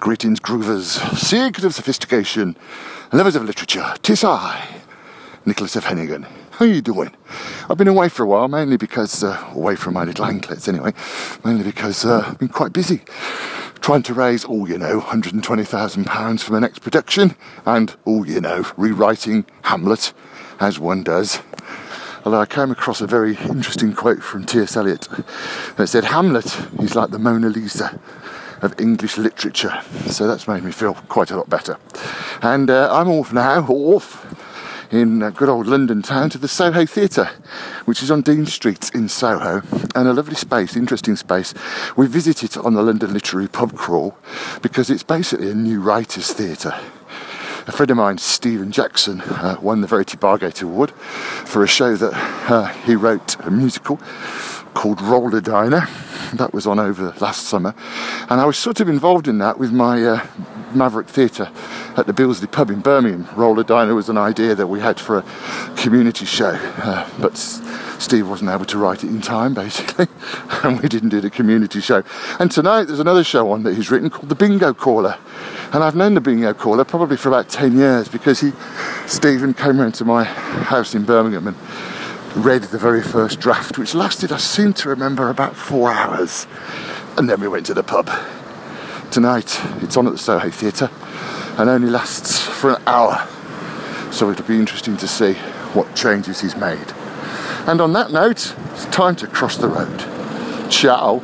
Greetings, groovers, secret of sophistication, lovers of literature. Tis I, Nicholas of Hennegan. How are you doing? I've been away for a while, mainly because, uh, away from my little anklets anyway, mainly because uh, I've been quite busy trying to raise, all you know, £120,000 for my next production, and, all you know, rewriting Hamlet, as one does. Although I came across a very interesting quote from T.S. Eliot that said, Hamlet is like the Mona Lisa of English literature. So that's made me feel quite a lot better. And uh, I'm off now, off in uh, good old London town to the Soho Theatre, which is on Dean Street in Soho, and a lovely space, interesting space. We visit it on the London Literary Pub Crawl because it's basically a new writers' theatre. A friend of mine, Stephen Jackson, uh, won the Verity Bargate Award for a show that uh, he wrote a musical called Roller Diner. That was on over last summer, and I was sort of involved in that with my uh, Maverick Theatre at the Billesley pub in Birmingham. Roller Diner was an idea that we had for a community show, uh, but Steve wasn't able to write it in time, basically, and we didn't do the community show. And tonight there's another show on that he's written called The Bingo Caller. And I've known the bingo caller probably for about 10 years because he, Stephen, came round to my house in Birmingham and read the very first draft, which lasted, I seem to remember, about four hours. And then we went to the pub. Tonight, it's on at the Soho Theatre and only lasts for an hour. So it'll be interesting to see what changes he's made. And on that note, it's time to cross the road. Ciao.